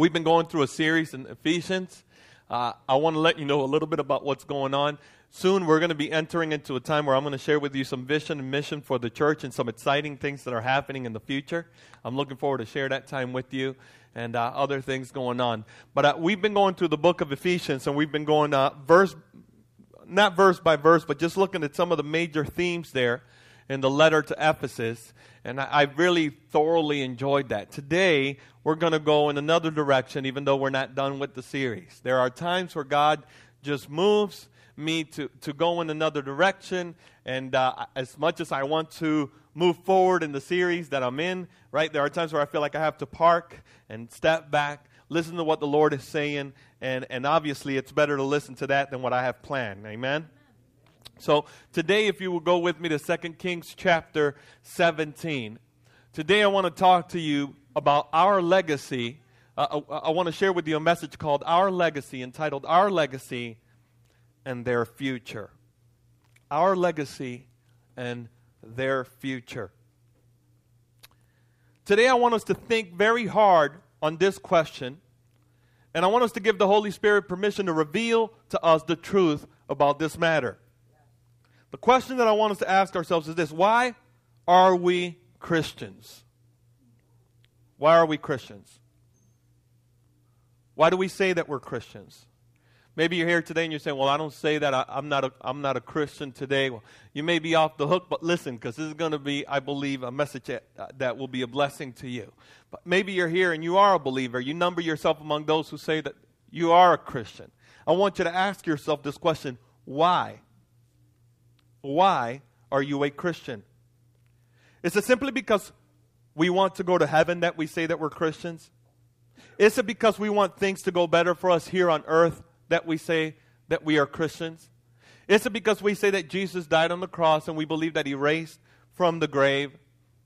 We've been going through a series in Ephesians. Uh, I want to let you know a little bit about what's going on. Soon we're going to be entering into a time where I'm going to share with you some vision and mission for the church and some exciting things that are happening in the future. I'm looking forward to share that time with you and uh, other things going on. But uh, we've been going through the book of Ephesians and we've been going uh, verse, not verse by verse, but just looking at some of the major themes there in the letter to Ephesus. And I, I really thoroughly enjoyed that. Today, we're going to go in another direction, even though we're not done with the series. There are times where God just moves me to, to go in another direction. And uh, as much as I want to move forward in the series that I'm in, right, there are times where I feel like I have to park and step back, listen to what the Lord is saying. And, and obviously, it's better to listen to that than what I have planned. Amen? So today, if you will go with me to 2 Kings chapter 17, today I want to talk to you about our legacy. Uh, I, I want to share with you a message called Our Legacy, entitled Our Legacy and Their Future. Our Legacy and Their Future. Today, I want us to think very hard on this question, and I want us to give the Holy Spirit permission to reveal to us the truth about this matter. The question that I want us to ask ourselves is this Why are we Christians? Why are we Christians? Why do we say that we're Christians? Maybe you're here today and you're saying, Well, I don't say that. I, am not, a, I'm not a Christian today. Well, you may be off the hook, but listen, because this is going to be, I believe, a message that, that will be a blessing to you. But maybe you're here and you are a believer. You number yourself among those who say that you are a Christian. I want you to ask yourself this question why? Why are you a Christian? Is it simply because we want to go to heaven that we say that we're Christians? Is it because we want things to go better for us here on earth that we say that we are Christians? Is it because we say that Jesus died on the cross and we believe that he raised from the grave,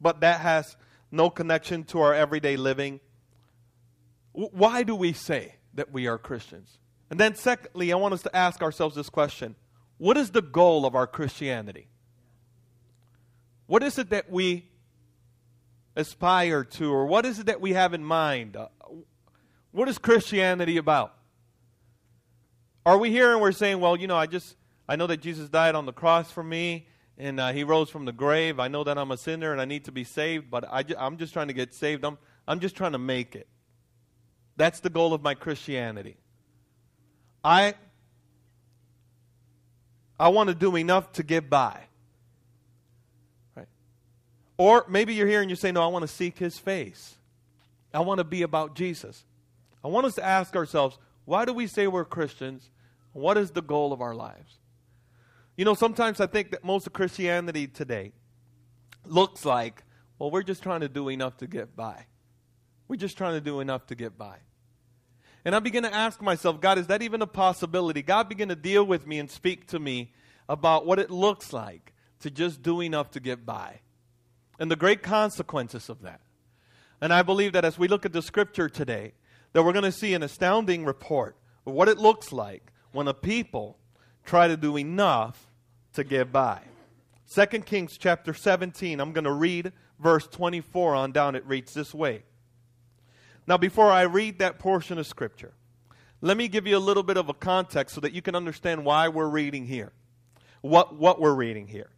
but that has no connection to our everyday living? Why do we say that we are Christians? And then, secondly, I want us to ask ourselves this question What is the goal of our Christianity? What is it that we aspire to, or what is it that we have in mind? Uh, what is Christianity about? Are we here and we're saying, well, you know, I just, I know that Jesus died on the cross for me and uh, he rose from the grave. I know that I'm a sinner and I need to be saved, but I ju- I'm just trying to get saved. I'm, I'm just trying to make it. That's the goal of my Christianity. I, I want to do enough to get by. Right? Or maybe you're here and you say, no, I want to seek his face. I want to be about Jesus. I want us to ask ourselves, why do we say we're Christians what is the goal of our lives? You know, sometimes I think that most of Christianity today looks like, well, we're just trying to do enough to get by. We're just trying to do enough to get by. And I begin to ask myself, God, is that even a possibility? God begin to deal with me and speak to me about what it looks like to just do enough to get by and the great consequences of that. And I believe that as we look at the scripture today, that we're going to see an astounding report of what it looks like when a people try to do enough to get by. 2 Kings chapter 17, I'm going to read verse 24 on down. It reads this way. Now, before I read that portion of Scripture, let me give you a little bit of a context so that you can understand why we're reading here, what, what we're reading here.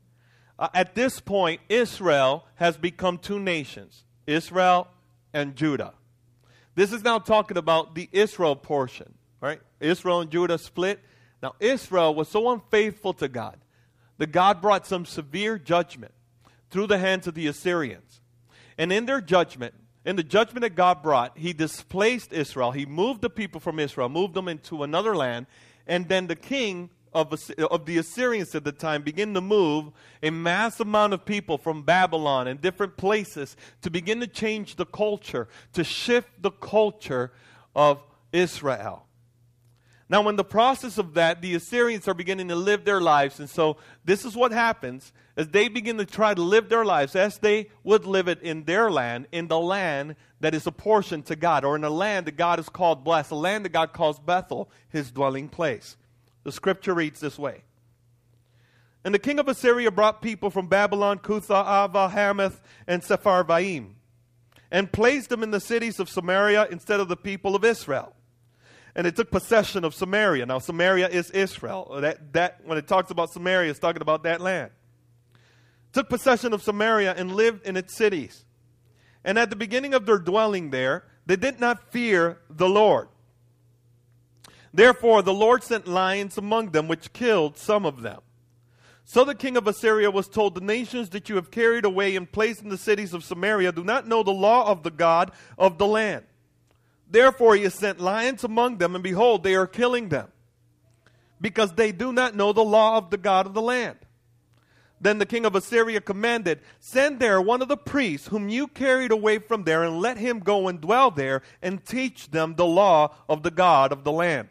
Uh, at this point, Israel has become two nations Israel and Judah. This is now talking about the Israel portion. Right? Israel and Judah split. Now, Israel was so unfaithful to God that God brought some severe judgment through the hands of the Assyrians. And in their judgment, in the judgment that God brought, He displaced Israel. He moved the people from Israel, moved them into another land, and then the king of, of the Assyrians at the time began to move a mass amount of people from Babylon and different places to begin to change the culture, to shift the culture of Israel. Now, in the process of that, the Assyrians are beginning to live their lives. And so, this is what happens as they begin to try to live their lives as they would live it in their land, in the land that is apportioned to God, or in a land that God has called blessed, a land that God calls Bethel, his dwelling place. The scripture reads this way And the king of Assyria brought people from Babylon, Cutha, Ava, Hamath, and Sepharvaim. and placed them in the cities of Samaria instead of the people of Israel. And it took possession of Samaria. Now, Samaria is Israel. That, that, when it talks about Samaria, it's talking about that land. Took possession of Samaria and lived in its cities. And at the beginning of their dwelling there, they did not fear the Lord. Therefore, the Lord sent lions among them, which killed some of them. So the king of Assyria was told, The nations that you have carried away and placed in the cities of Samaria do not know the law of the God of the land. Therefore he has sent lions among them, and behold, they are killing them, because they do not know the law of the God of the land. Then the king of Assyria commanded, Send there one of the priests whom you carried away from there, and let him go and dwell there, and teach them the law of the God of the land.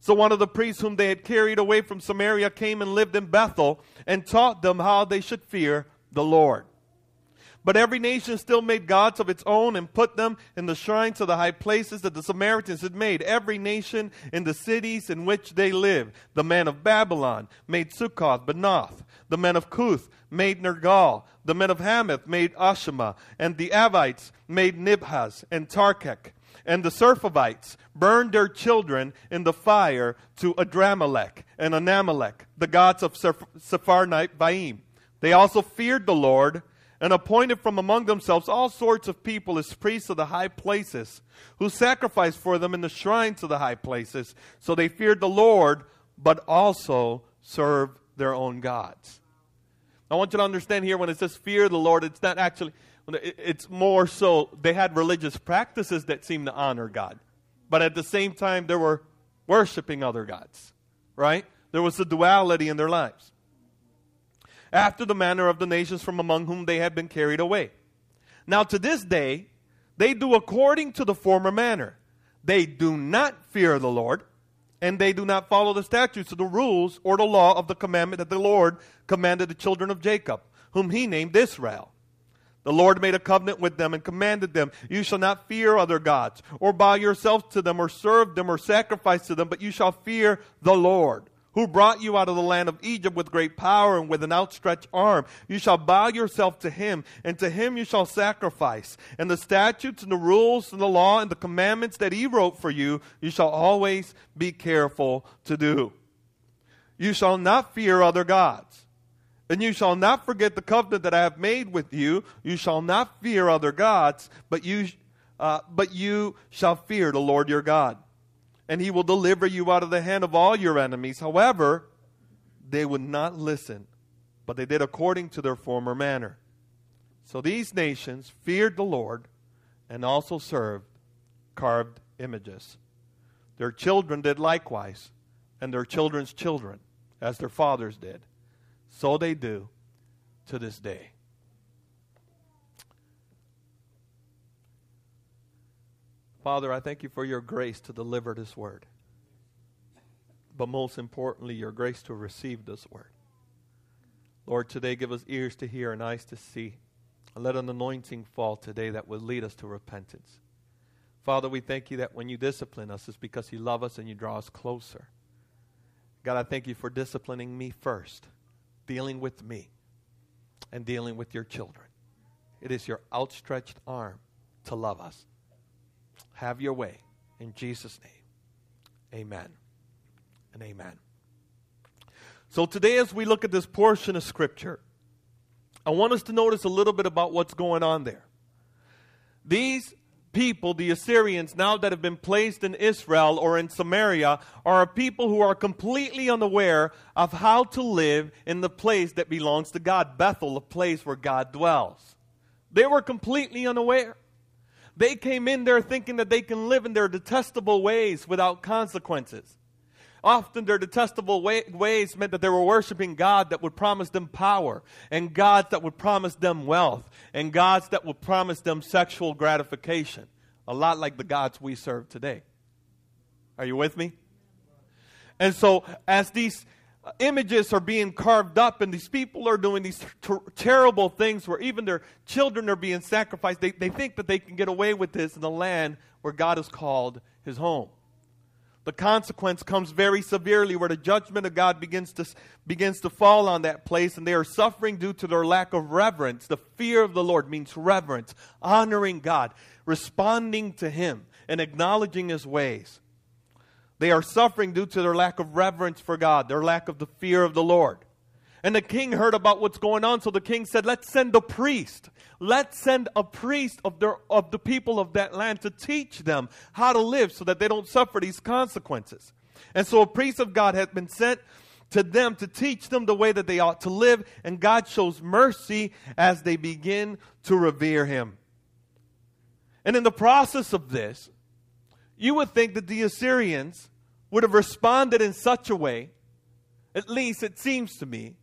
So one of the priests whom they had carried away from Samaria came and lived in Bethel, and taught them how they should fear the Lord. But every nation still made gods of its own and put them in the shrines of the high places that the Samaritans had made. Every nation in the cities in which they lived. The men of Babylon made Sukkoth, Benoth. The men of Cuth made Nergal. The men of Hamath made Ashima. And the Avites made Nibhaz and Tarkek. And the Sepharvites burned their children in the fire to Adramelech and Anamelech, the gods of Sepharvaim. They also feared the Lord and appointed from among themselves all sorts of people as priests of the high places, who sacrificed for them in the shrines of the high places. So they feared the Lord, but also served their own gods. I want you to understand here when it says fear the Lord, it's not actually, it's more so they had religious practices that seemed to honor God. But at the same time, they were worshiping other gods, right? There was a duality in their lives after the manner of the nations from among whom they had been carried away. Now, to this day, they do according to the former manner. They do not fear the Lord, and they do not follow the statutes or the rules or the law of the commandment that the Lord commanded the children of Jacob, whom he named Israel. The Lord made a covenant with them and commanded them, You shall not fear other gods, or bow yourselves to them, or serve them, or sacrifice to them, but you shall fear the Lord who brought you out of the land of Egypt with great power and with an outstretched arm. You shall bow yourself to him, and to him you shall sacrifice. And the statutes and the rules and the law and the commandments that he wrote for you, you shall always be careful to do. You shall not fear other gods. And you shall not forget the covenant that I have made with you. You shall not fear other gods, but you, uh, but you shall fear the Lord your God and he will deliver you out of the hand of all your enemies. However, they would not listen, but they did according to their former manner. So these nations feared the Lord and also served carved images. Their children did likewise, and their children's children, as their fathers did. So they do to this day. Father, I thank you for your grace to deliver this word. But most importantly, your grace to receive this word. Lord, today give us ears to hear and eyes to see. And let an anointing fall today that will lead us to repentance. Father, we thank you that when you discipline us, it's because you love us and you draw us closer. God, I thank you for disciplining me first, dealing with me, and dealing with your children. It is your outstretched arm to love us. Have your way. In Jesus' name, amen and amen. So, today, as we look at this portion of Scripture, I want us to notice a little bit about what's going on there. These people, the Assyrians, now that have been placed in Israel or in Samaria, are a people who are completely unaware of how to live in the place that belongs to God, Bethel, a place where God dwells. They were completely unaware. They came in there thinking that they can live in their detestable ways without consequences. Often their detestable way, ways meant that they were worshiping God that would promise them power, and gods that would promise them wealth, and gods that would promise them sexual gratification. A lot like the gods we serve today. Are you with me? And so, as these images are being carved up, and these people are doing these ter- terrible things where even their children are being sacrificed. They, they think that they can get away with this in the land where God has called his home. the consequence comes very severely where the judgment of God begins to, begins to fall on that place and they are suffering due to their lack of reverence. The fear of the Lord means reverence, honoring God, responding to Him, and acknowledging His ways. They are suffering due to their lack of reverence for God, their lack of the fear of the Lord. And the king heard about what's going on, so the king said, Let's send a priest. Let's send a priest of, their, of the people of that land to teach them how to live so that they don't suffer these consequences. And so a priest of God had been sent to them to teach them the way that they ought to live, and God shows mercy as they begin to revere him. And in the process of this, you would think that the Assyrians would have responded in such a way, at least it seems to me,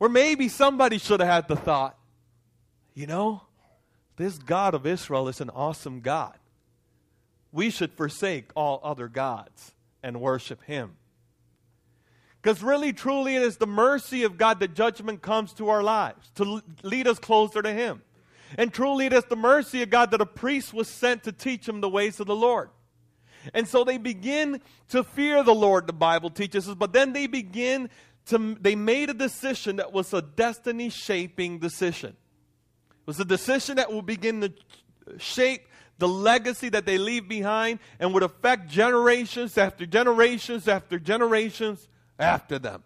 or maybe somebody should have had the thought, you know, this God of Israel is an awesome God. We should forsake all other gods and worship him. Because really, truly, it is the mercy of God that judgment comes to our lives to lead us closer to him. And truly, it is the mercy of God that a priest was sent to teach him the ways of the Lord. And so they begin to fear the Lord, the Bible teaches us, but then they begin to, they made a decision that was a destiny shaping decision. It was a decision that will begin to shape the legacy that they leave behind and would affect generations after generations after generations after them.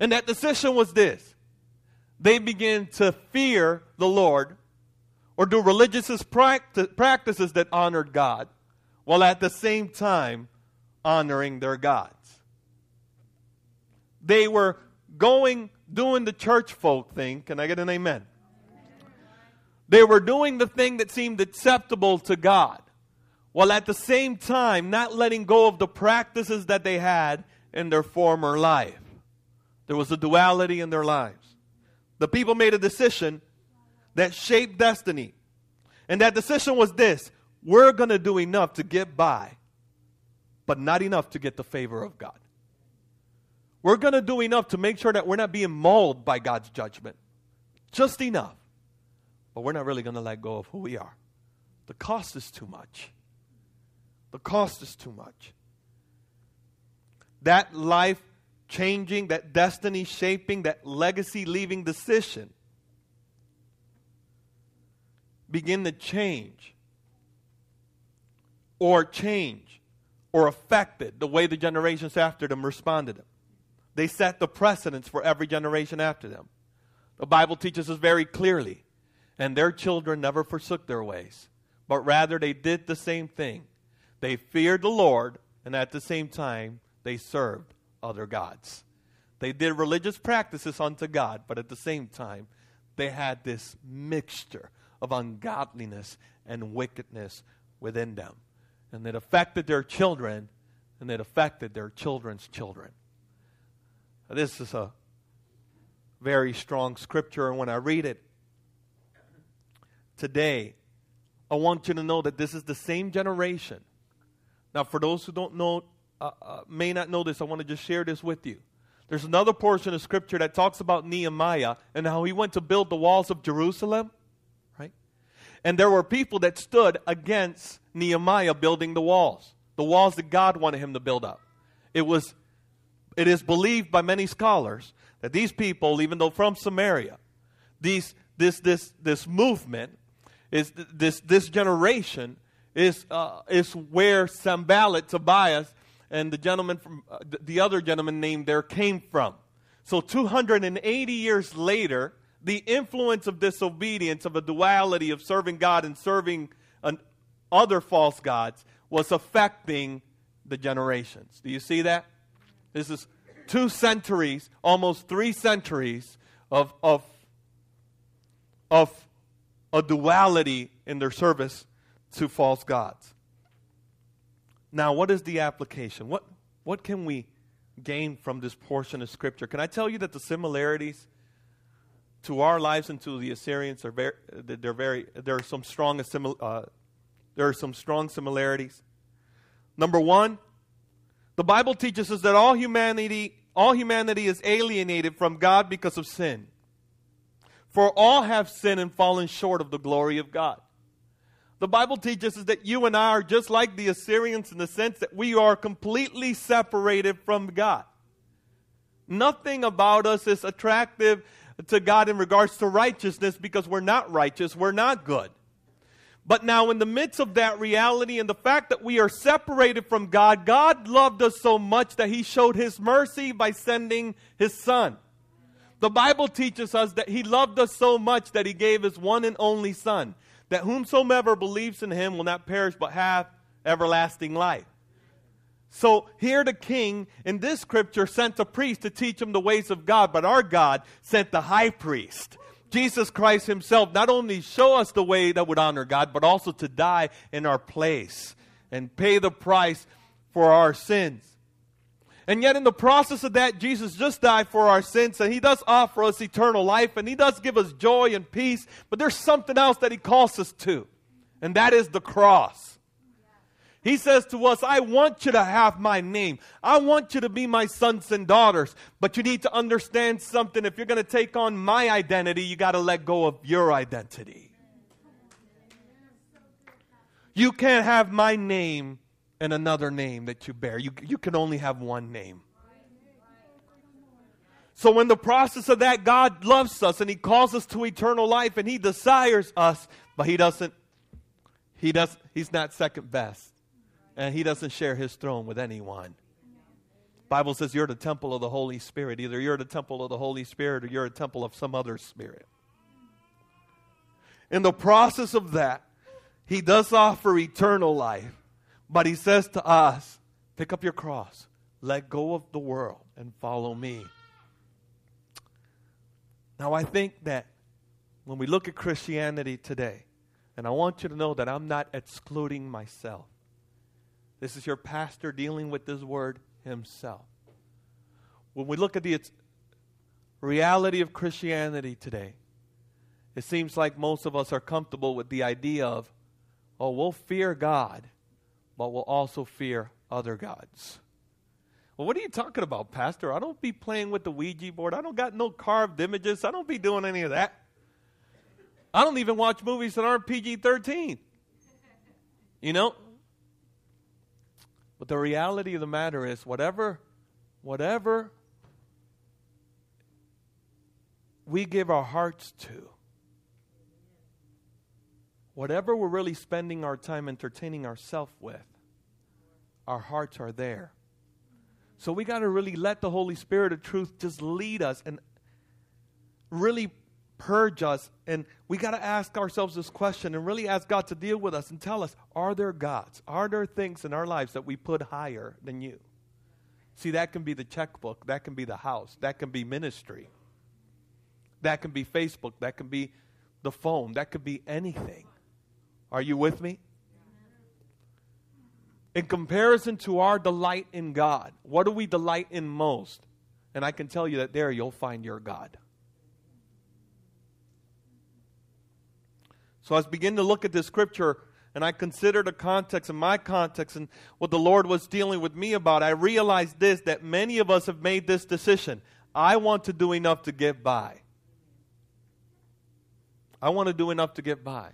And that decision was this they began to fear the Lord or do religious practices that honored God while at the same time honoring their gods. They were going, doing the church folk thing. Can I get an amen? They were doing the thing that seemed acceptable to God, while at the same time not letting go of the practices that they had in their former life. There was a duality in their lives. The people made a decision that shaped destiny. And that decision was this we're going to do enough to get by, but not enough to get the favor of God. We're going to do enough to make sure that we're not being mauled by God's judgment. Just enough. But we're not really going to let go of who we are. The cost is too much. The cost is too much. That life changing, that destiny shaping, that legacy leaving decision begin to change or change or affected the way the generations after them responded. They set the precedence for every generation after them. The Bible teaches us very clearly. And their children never forsook their ways, but rather they did the same thing. They feared the Lord, and at the same time, they served other gods. They did religious practices unto God, but at the same time, they had this mixture of ungodliness and wickedness within them. And it affected their children, and it affected their children's children. This is a very strong scripture, and when I read it today, I want you to know that this is the same generation. Now, for those who don't know, uh, uh, may not know this, I want to just share this with you. There's another portion of scripture that talks about Nehemiah and how he went to build the walls of Jerusalem? And there were people that stood against Nehemiah building the walls, the walls that God wanted him to build up. It was it is believed by many scholars that these people, even though from Samaria, these, this, this, this movement, is this, this generation is, uh, is where Sanballat, Tobias, and the gentleman from uh, the other gentleman named there came from. So 280 years later, the influence of disobedience, of a duality of serving God and serving an, other false gods, was affecting the generations. Do you see that? This is two centuries, almost three centuries of, of, of a duality in their service to false gods. Now, what is the application? What, what can we gain from this portion of Scripture? Can I tell you that the similarities to our lives and to the Assyrians are very, they're very, there are some strong, uh, there are some strong similarities. Number one, the Bible teaches us that all humanity, all humanity is alienated from God because of sin. For all have sinned and fallen short of the glory of God. The Bible teaches us that you and I are just like the Assyrians in the sense that we are completely separated from God. Nothing about us is attractive to God in regards to righteousness because we're not righteous, we're not good. But now, in the midst of that reality and the fact that we are separated from God, God loved us so much that He showed His mercy by sending His Son. The Bible teaches us that He loved us so much that He gave His one and only Son, that whomsoever believes in Him will not perish but have everlasting life. So here the king in this scripture sent a priest to teach him the ways of God, but our God sent the high priest Jesus Christ Himself not only show us the way that would honor God, but also to die in our place and pay the price for our sins. And yet, in the process of that, Jesus just died for our sins, and He does offer us eternal life, and He does give us joy and peace. But there's something else that He calls us to, and that is the cross. He says to us, I want you to have my name. I want you to be my sons and daughters. But you need to understand something. If you're going to take on my identity, you got to let go of your identity. You can't have my name and another name that you bear. You, you can only have one name. So, in the process of that, God loves us and He calls us to eternal life and He desires us, but He doesn't, He does, He's not second best and he doesn't share his throne with anyone. Bible says you're the temple of the Holy Spirit. Either you're the temple of the Holy Spirit or you're a temple of some other spirit. In the process of that, he does offer eternal life, but he says to us, pick up your cross, let go of the world, and follow me. Now, I think that when we look at Christianity today, and I want you to know that I'm not excluding myself. This is your pastor dealing with this word himself. When we look at the reality of Christianity today, it seems like most of us are comfortable with the idea of, oh, we'll fear God, but we'll also fear other gods. Well, what are you talking about, Pastor? I don't be playing with the Ouija board. I don't got no carved images. I don't be doing any of that. I don't even watch movies that aren't PG 13. You know, but the reality of the matter is, whatever, whatever we give our hearts to, whatever we're really spending our time entertaining ourselves with, our hearts are there. So we got to really let the Holy Spirit of truth just lead us and really purge us. And we got to ask ourselves this question and really ask God to deal with us and tell us are there gods? Are there things in our lives that we put higher than you? See, that can be the checkbook, that can be the house, that can be ministry, that can be Facebook, that can be the phone, that could be anything. Are you with me? In comparison to our delight in God, what do we delight in most? And I can tell you that there you'll find your God. So I begin to look at this scripture and I consider the context and my context and what the Lord was dealing with me about, I realized this that many of us have made this decision. I want to do enough to get by. I want to do enough to get by.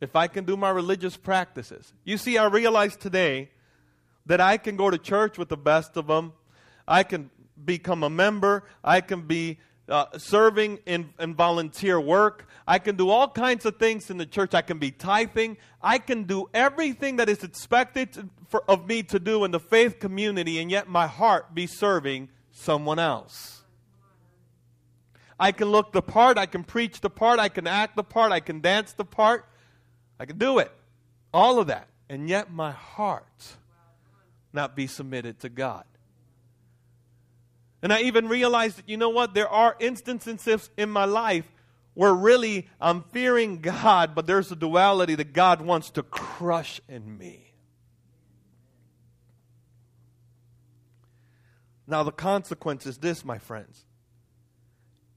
If I can do my religious practices. You see, I realize today that I can go to church with the best of them. I can become a member. I can be uh, serving in, in volunteer work. I can do all kinds of things in the church. I can be tithing. I can do everything that is expected to, for, of me to do in the faith community, and yet my heart be serving someone else. I can look the part. I can preach the part. I can act the part. I can dance the part. I can do it. All of that. And yet my heart not be submitted to God. And I even realized that, you know what? There are instances in my life where really I'm fearing God, but there's a duality that God wants to crush in me. Now, the consequence is this, my friends.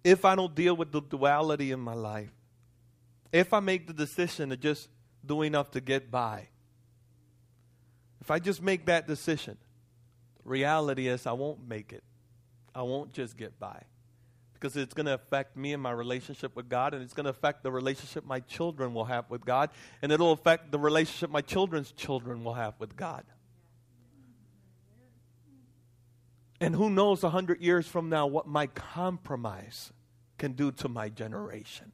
If I don't deal with the duality in my life, if I make the decision to just do enough to get by, if I just make that decision, the reality is I won't make it. I won't just get by because it's going to affect me and my relationship with God, and it's going to affect the relationship my children will have with God, and it'll affect the relationship my children's children will have with God. And who knows a hundred years from now what my compromise can do to my generation.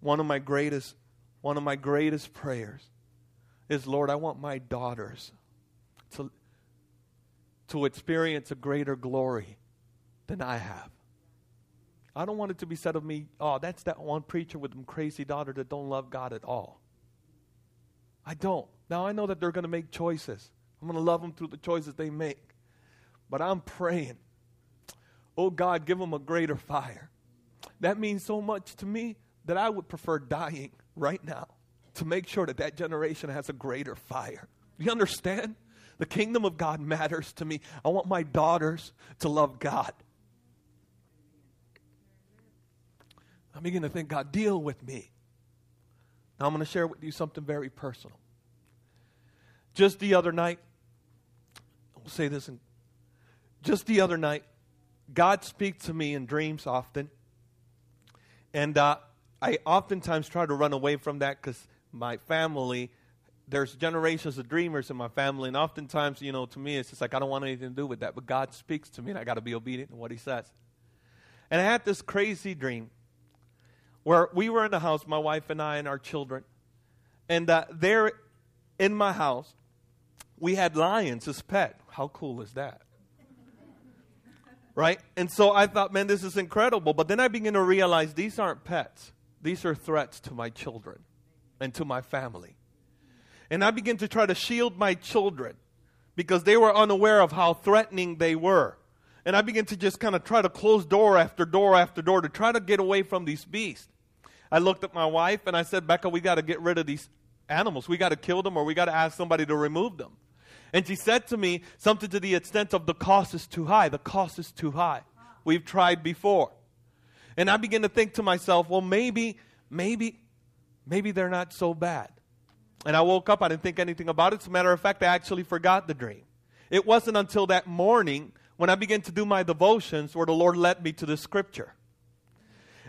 One of my greatest, one of my greatest prayers is, Lord, I want my daughters to, to experience a greater glory than I have. I don't want it to be said of me, oh, that's that one preacher with them crazy daughter that don't love God at all. I don't. Now I know that they're going to make choices. I'm going to love them through the choices they make. But I'm praying, oh God, give them a greater fire. That means so much to me that I would prefer dying right now to make sure that that generation has a greater fire. You understand? The kingdom of God matters to me. I want my daughters to love God. I begin to think, God, deal with me. Now I'm going to share with you something very personal. Just the other night, I'll say this, and just the other night, God speaks to me in dreams often. And uh, I oftentimes try to run away from that because my family there's generations of dreamers in my family, and oftentimes, you know, to me, it's just like I don't want anything to do with that. But God speaks to me, and I got to be obedient to what He says. And I had this crazy dream where we were in the house, my wife and I and our children, and uh, there in my house, we had lions as pet. How cool is that? right? And so I thought, man, this is incredible. But then I began to realize these aren't pets; these are threats to my children and to my family. And I began to try to shield my children because they were unaware of how threatening they were. And I began to just kind of try to close door after door after door to try to get away from these beasts. I looked at my wife and I said, Becca, we got to get rid of these animals. We got to kill them or we got to ask somebody to remove them. And she said to me something to the extent of the cost is too high. The cost is too high. We've tried before. And I began to think to myself, well, maybe, maybe, maybe they're not so bad. And I woke up, I didn't think anything about it. As a matter of fact, I actually forgot the dream. It wasn't until that morning when I began to do my devotions where the Lord led me to the scripture.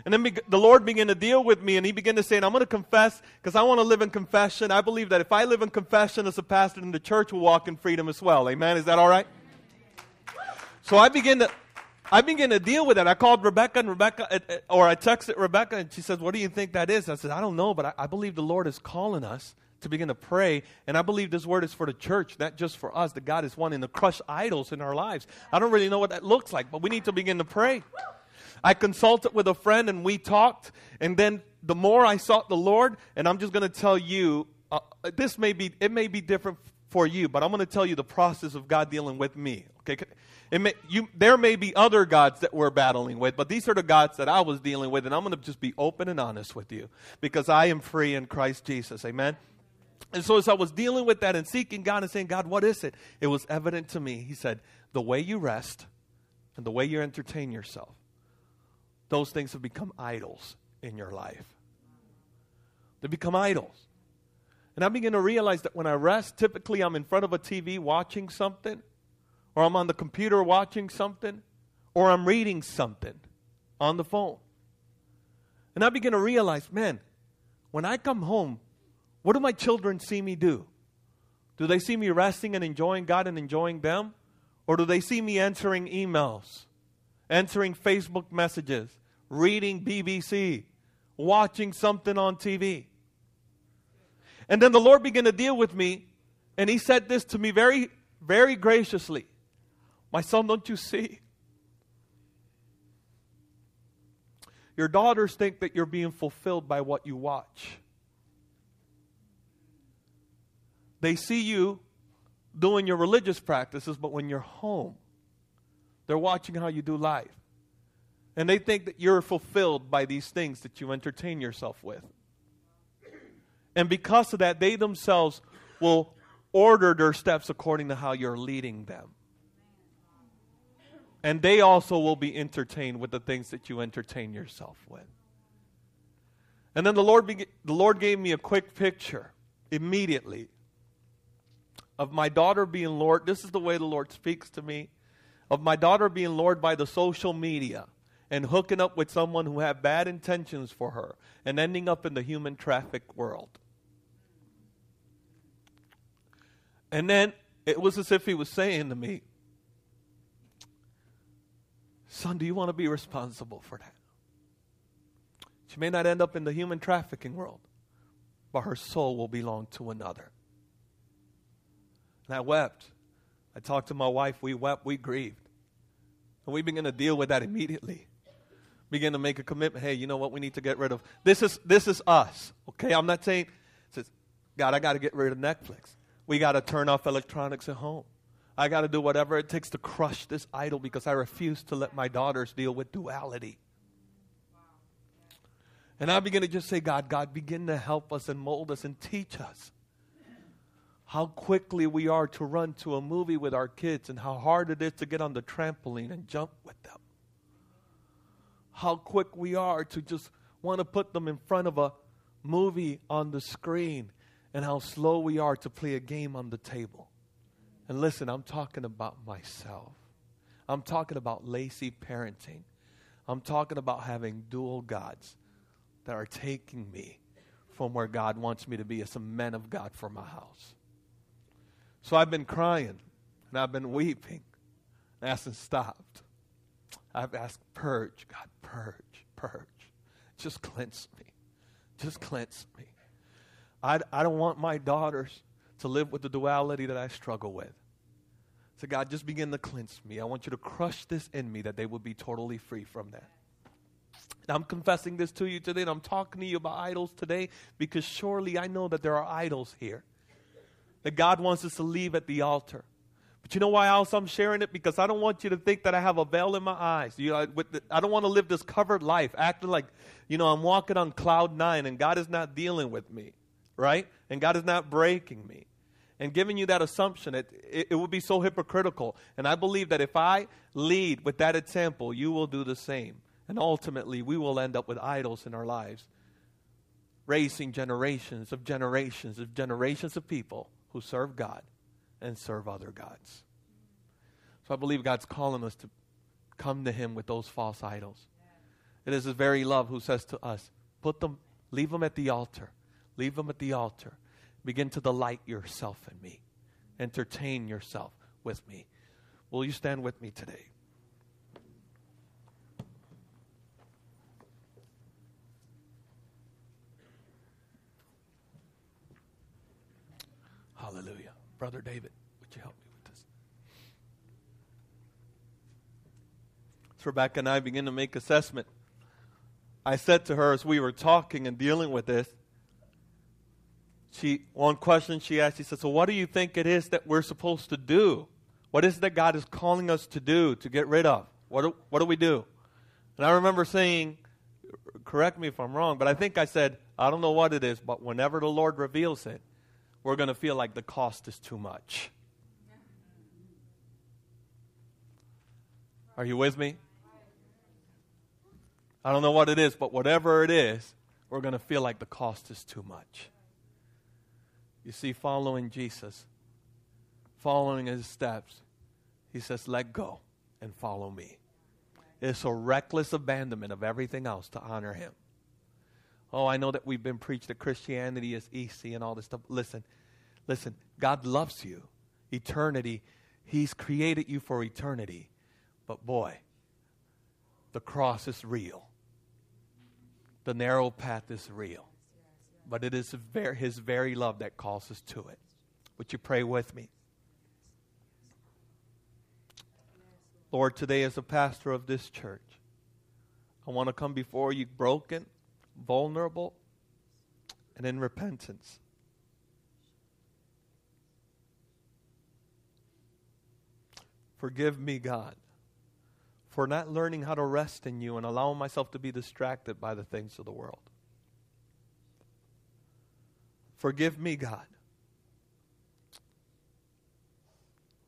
And then the Lord began to deal with me, and He began to say, and I'm going to confess because I want to live in confession. I believe that if I live in confession as a pastor, then the church will walk in freedom as well. Amen? Is that all right? So I began to. I began to deal with that. I called Rebecca, and Rebecca, uh, uh, or I texted Rebecca, and she says, "What do you think that is?" I said, "I don't know, but I, I believe the Lord is calling us to begin to pray. And I believe this word is for the church, not just for us, that God is wanting to crush idols in our lives. I don't really know what that looks like, but we need to begin to pray. I consulted with a friend and we talked. And then the more I sought the Lord, and I'm just going to tell you, uh, this may be, it may be different for you, but I'm going to tell you the process of God dealing with me. Okay, may, you, there may be other gods that we're battling with, but these are the gods that I was dealing with, and I'm going to just be open and honest with you because I am free in Christ Jesus. Amen. And so, as I was dealing with that and seeking God and saying, God, what is it? It was evident to me. He said, The way you rest and the way you entertain yourself, those things have become idols in your life. They become idols. And I begin to realize that when I rest, typically I'm in front of a TV watching something, or I'm on the computer watching something, or I'm reading something on the phone. And I begin to realize, man, when I come home what do my children see me do? Do they see me resting and enjoying God and enjoying them? Or do they see me answering emails, answering Facebook messages, reading BBC, watching something on TV? And then the Lord began to deal with me, and He said this to me very, very graciously My son, don't you see? Your daughters think that you're being fulfilled by what you watch. They see you doing your religious practices, but when you're home, they're watching how you do life. And they think that you're fulfilled by these things that you entertain yourself with. And because of that, they themselves will order their steps according to how you're leading them. And they also will be entertained with the things that you entertain yourself with. And then the Lord, be- the Lord gave me a quick picture immediately of my daughter being Lord. This is the way the Lord speaks to me. of my daughter being lured by the social media and hooking up with someone who had bad intentions for her and ending up in the human traffic world. And then it was as if he was saying to me, Son, do you want to be responsible for that? She may not end up in the human trafficking world, but her soul will belong to another. And I wept. I talked to my wife. We wept. We grieved. And we began to deal with that immediately. Begin to make a commitment. Hey, you know what? We need to get rid of. This is, this is us. Okay? I'm not saying, says, God, I got to get rid of Netflix. We got to turn off electronics at home. I got to do whatever it takes to crush this idol because I refuse to let my daughters deal with duality. And I begin to just say, God, God, begin to help us and mold us and teach us how quickly we are to run to a movie with our kids and how hard it is to get on the trampoline and jump with them. How quick we are to just want to put them in front of a movie on the screen and how slow we are to play a game on the table. And listen, I'm talking about myself. I'm talking about lazy parenting. I'm talking about having dual gods that are taking me from where God wants me to be as a man of God for my house. So I've been crying and I've been weeping. And hasn't stopped. I've asked, purge, God, purge, purge. Just cleanse me. Just cleanse me. I, I don't want my daughters to live with the duality that I struggle with. So, God, just begin to cleanse me. I want you to crush this in me that they will be totally free from that. And I'm confessing this to you today, and I'm talking to you about idols today because surely I know that there are idols here that God wants us to leave at the altar. But you know why else I'm sharing it? Because I don't want you to think that I have a veil in my eyes. You know, the, I don't want to live this covered life, acting like, you know, I'm walking on cloud nine and God is not dealing with me, right? And God is not breaking me. And giving you that assumption, it, it, it would be so hypocritical. And I believe that if I lead with that example, you will do the same. And ultimately, we will end up with idols in our lives, raising generations of generations of generations of people who serve God and serve other gods. So I believe God's calling us to come to Him with those false idols. It is His very love who says to us, put them, leave them at the altar. Leave them at the altar. Begin to delight yourself in me. Entertain yourself with me. Will you stand with me today? Hallelujah. Brother David, would you help me with this? As Rebecca and I begin to make assessment, I said to her as we were talking and dealing with this, she one question she asked, she said, So what do you think it is that we're supposed to do? What is it that God is calling us to do, to get rid of? What do, what do we do? And I remember saying, correct me if I'm wrong, but I think I said, I don't know what it is, but whenever the Lord reveals it, we're going to feel like the cost is too much. Are you with me? I don't know what it is, but whatever it is, we're going to feel like the cost is too much. You see, following Jesus, following his steps, he says, let go and follow me. It's a reckless abandonment of everything else to honor him. Oh, I know that we've been preached that Christianity is easy and all this stuff. Listen, listen, God loves you. Eternity, He's created you for eternity. But boy, the cross is real. The narrow path is real. But it is His very love that calls us to it. Would you pray with me? Lord, today as a pastor of this church, I want to come before you broken vulnerable, and in repentance. Forgive me, God, for not learning how to rest in you and allowing myself to be distracted by the things of the world. Forgive me, God,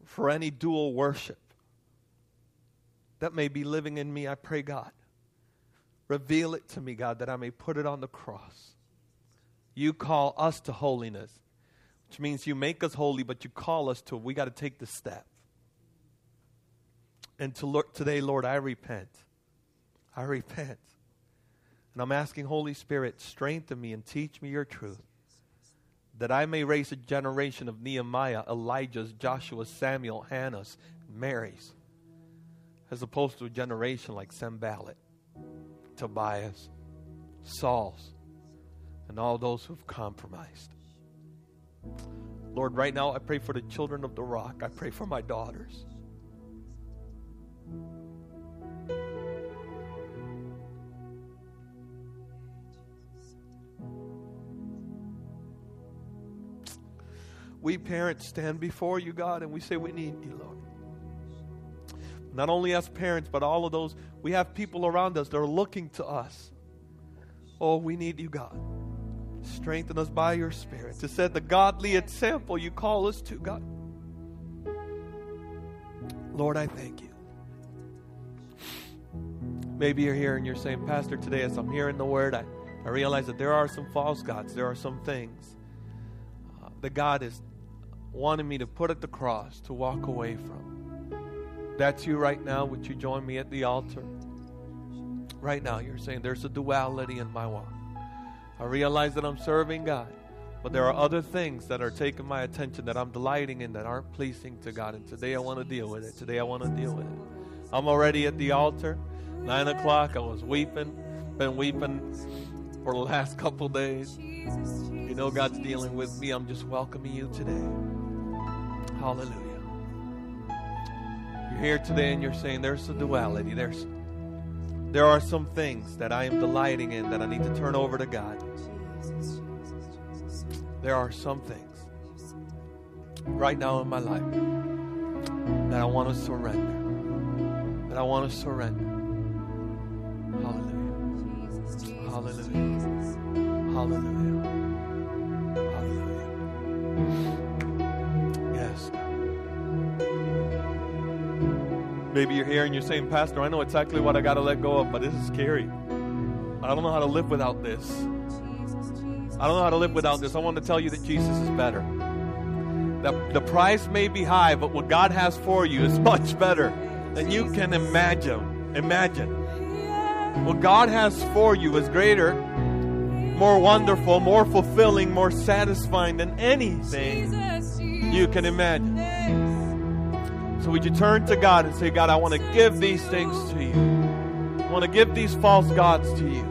for any dual worship that may be living in me. I pray, God, Reveal it to me, God, that I may put it on the cross. You call us to holiness, which means you make us holy, but you call us to, we got to take the step. And to, look today, Lord, I repent. I repent. And I'm asking, Holy Spirit, strengthen me and teach me your truth, that I may raise a generation of Nehemiah, Elijah's, Joshua, Samuel, Hannah's, Mary's, as opposed to a generation like Sanballat, Tobias, Saul's, and all those who've compromised. Lord, right now I pray for the children of the rock. I pray for my daughters. We parents stand before you, God, and we say we need you, Lord. Not only as parents, but all of those, we have people around us that are looking to us. Oh, we need you, God. Strengthen us by your Spirit to set the godly example you call us to, God. Lord, I thank you. Maybe you're here and you're saying, Pastor, today as I'm hearing the word, I, I realize that there are some false gods. There are some things uh, that God is wanting me to put at the cross to walk away from. That's you right now. Would you join me at the altar? Right now, you're saying there's a duality in my walk. I realize that I'm serving God, but there are other things that are taking my attention that I'm delighting in that aren't pleasing to God. And today I want to deal with it. Today I want to deal with it. I'm already at the altar. Nine o'clock, I was weeping, been weeping for the last couple days. You know God's dealing with me. I'm just welcoming you today. Hallelujah. You're here today and you're saying there's a duality. There's there are some things that I am delighting in that I need to turn over to God. There are some things right now in my life that I want to surrender. That I want to surrender. Hallelujah. Hallelujah. Hallelujah. Hallelujah. Maybe you're here and you're saying, Pastor, I know exactly what I got to let go of, but this is scary. I don't know how to live without this. I don't know how to live without this. I want to tell you that Jesus is better. The, the price may be high, but what God has for you is much better than you can imagine. Imagine. What God has for you is greater, more wonderful, more fulfilling, more satisfying than anything you can imagine. So would you turn to God and say, God, I want to give these things to you. I want to give these false gods to you.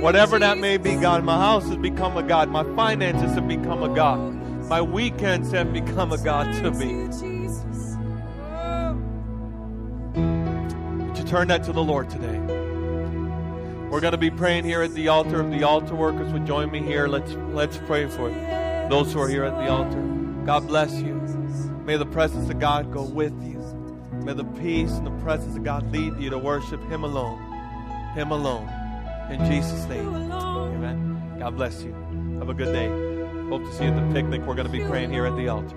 Whatever that may be, God, my house has become a God. My finances have become a God. My weekends have become a God to me. Would you turn that to the Lord today? We're going to be praying here at the altar. If the altar workers would join me here, let's let's pray for those who are here at the altar. God bless you. May the presence of God go with you. May the peace and the presence of God lead you to worship Him alone. Him alone. In Jesus' name. Amen. God bless you. Have a good day. Hope to see you at the picnic. We're going to be praying here at the altar.